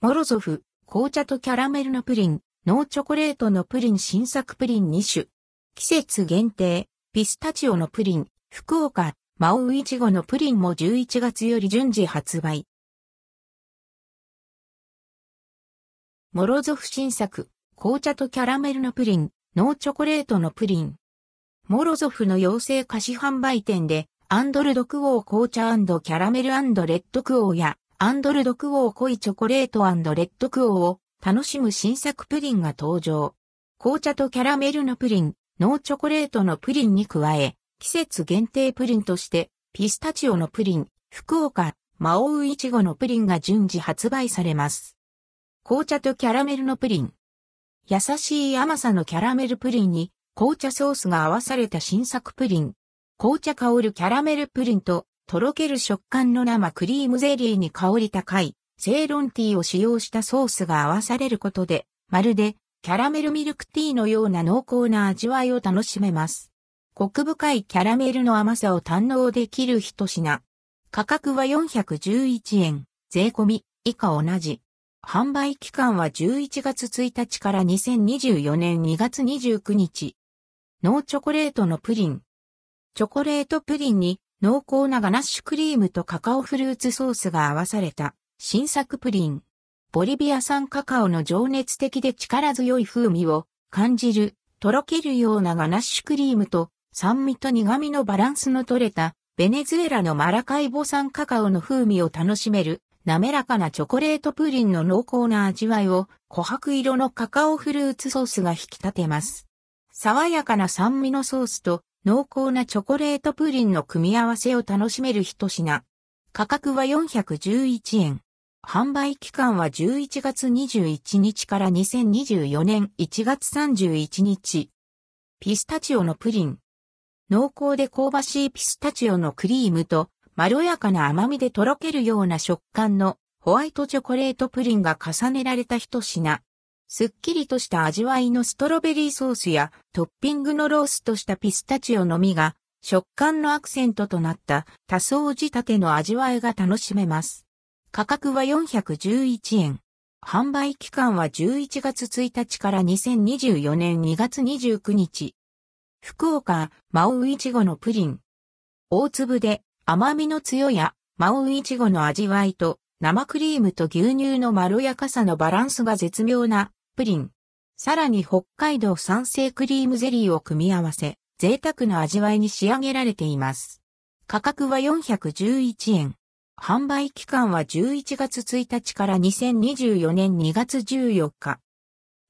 モロゾフ、紅茶とキャラメルのプリン、ノーチョコレートのプリン新作プリン2種。季節限定、ピスタチオのプリン、福岡、マオウイチゴのプリンも11月より順次発売。モロゾフ新作、紅茶とキャラメルのプリン、ノーチョコレートのプリン。モロゾフの妖精菓子販売店で、アンドルドクオー紅茶キャラメルレッドクオーや、アンドルドクオー濃いチョコレートレッドクオーを楽しむ新作プリンが登場。紅茶とキャラメルのプリン、濃チョコレートのプリンに加え、季節限定プリンとして、ピスタチオのプリン、福岡、あまおういちごのプリンが順次発売されます。紅茶とキャラメルのプリン。優しい甘さのキャラメルプリンに紅茶ソースが合わされた新作プリン。紅茶香るキャラメルプリンととろける食感の生クリームゼリーに香り高いセイロンティーを使用したソースが合わされることで、まるでキャラメルミルクティーのような濃厚な味わいを楽しめます。コク深いキャラメルの甘さを堪能できる一品。価格は411円、税込み、以下同じ。販売期間は11月1日から2024年2月29日。ノーチョコレートのプリン。チョコレートプリンに濃厚なガナッシュクリームとカカオフルーツソースが合わされた新作プリン。ボリビア産カカオの情熱的で力強い風味を感じる、とろけるようなガナッシュクリームと酸味と苦味のバランスの取れたベネズエラのマラカイボ産カカオの風味を楽しめる滑らかなチョコレートプリンの濃厚な味わいを琥珀色のカカオフルーツソースが引き立てます。爽やかな酸味のソースと濃厚なチョコレートプリンの組み合わせを楽しめる一品。価格は411円。販売期間は11月21日から2024年1月31日。ピスタチオのプリン。濃厚で香ばしいピスタチオのクリームとまろやかな甘みでとろけるような食感のホワイトチョコレートプリンが重ねられた一品。すっきりとした味わいのストロベリーソースやトッピングのローストしたピスタチオの実が食感のアクセントとなった多層仕立ての味わいが楽しめます。価格は411円。販売期間は11月1日から2024年2月29日。福岡、マオウイチゴのプリン。大粒で甘みの強や、マオウイチゴの味わいと、生クリームと牛乳のまろやかさのバランスが絶妙なプリン。さらに北海道産生クリームゼリーを組み合わせ、贅沢な味わいに仕上げられています。価格は411円。販売期間は11月1日から2024年2月14日。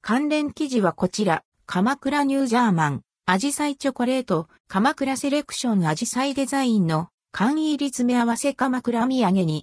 関連記事はこちら、鎌倉ニュージャーマン、アジサイチョコレート、鎌倉セレクションアジサイデザインの簡易入り詰め合わせ鎌倉土産に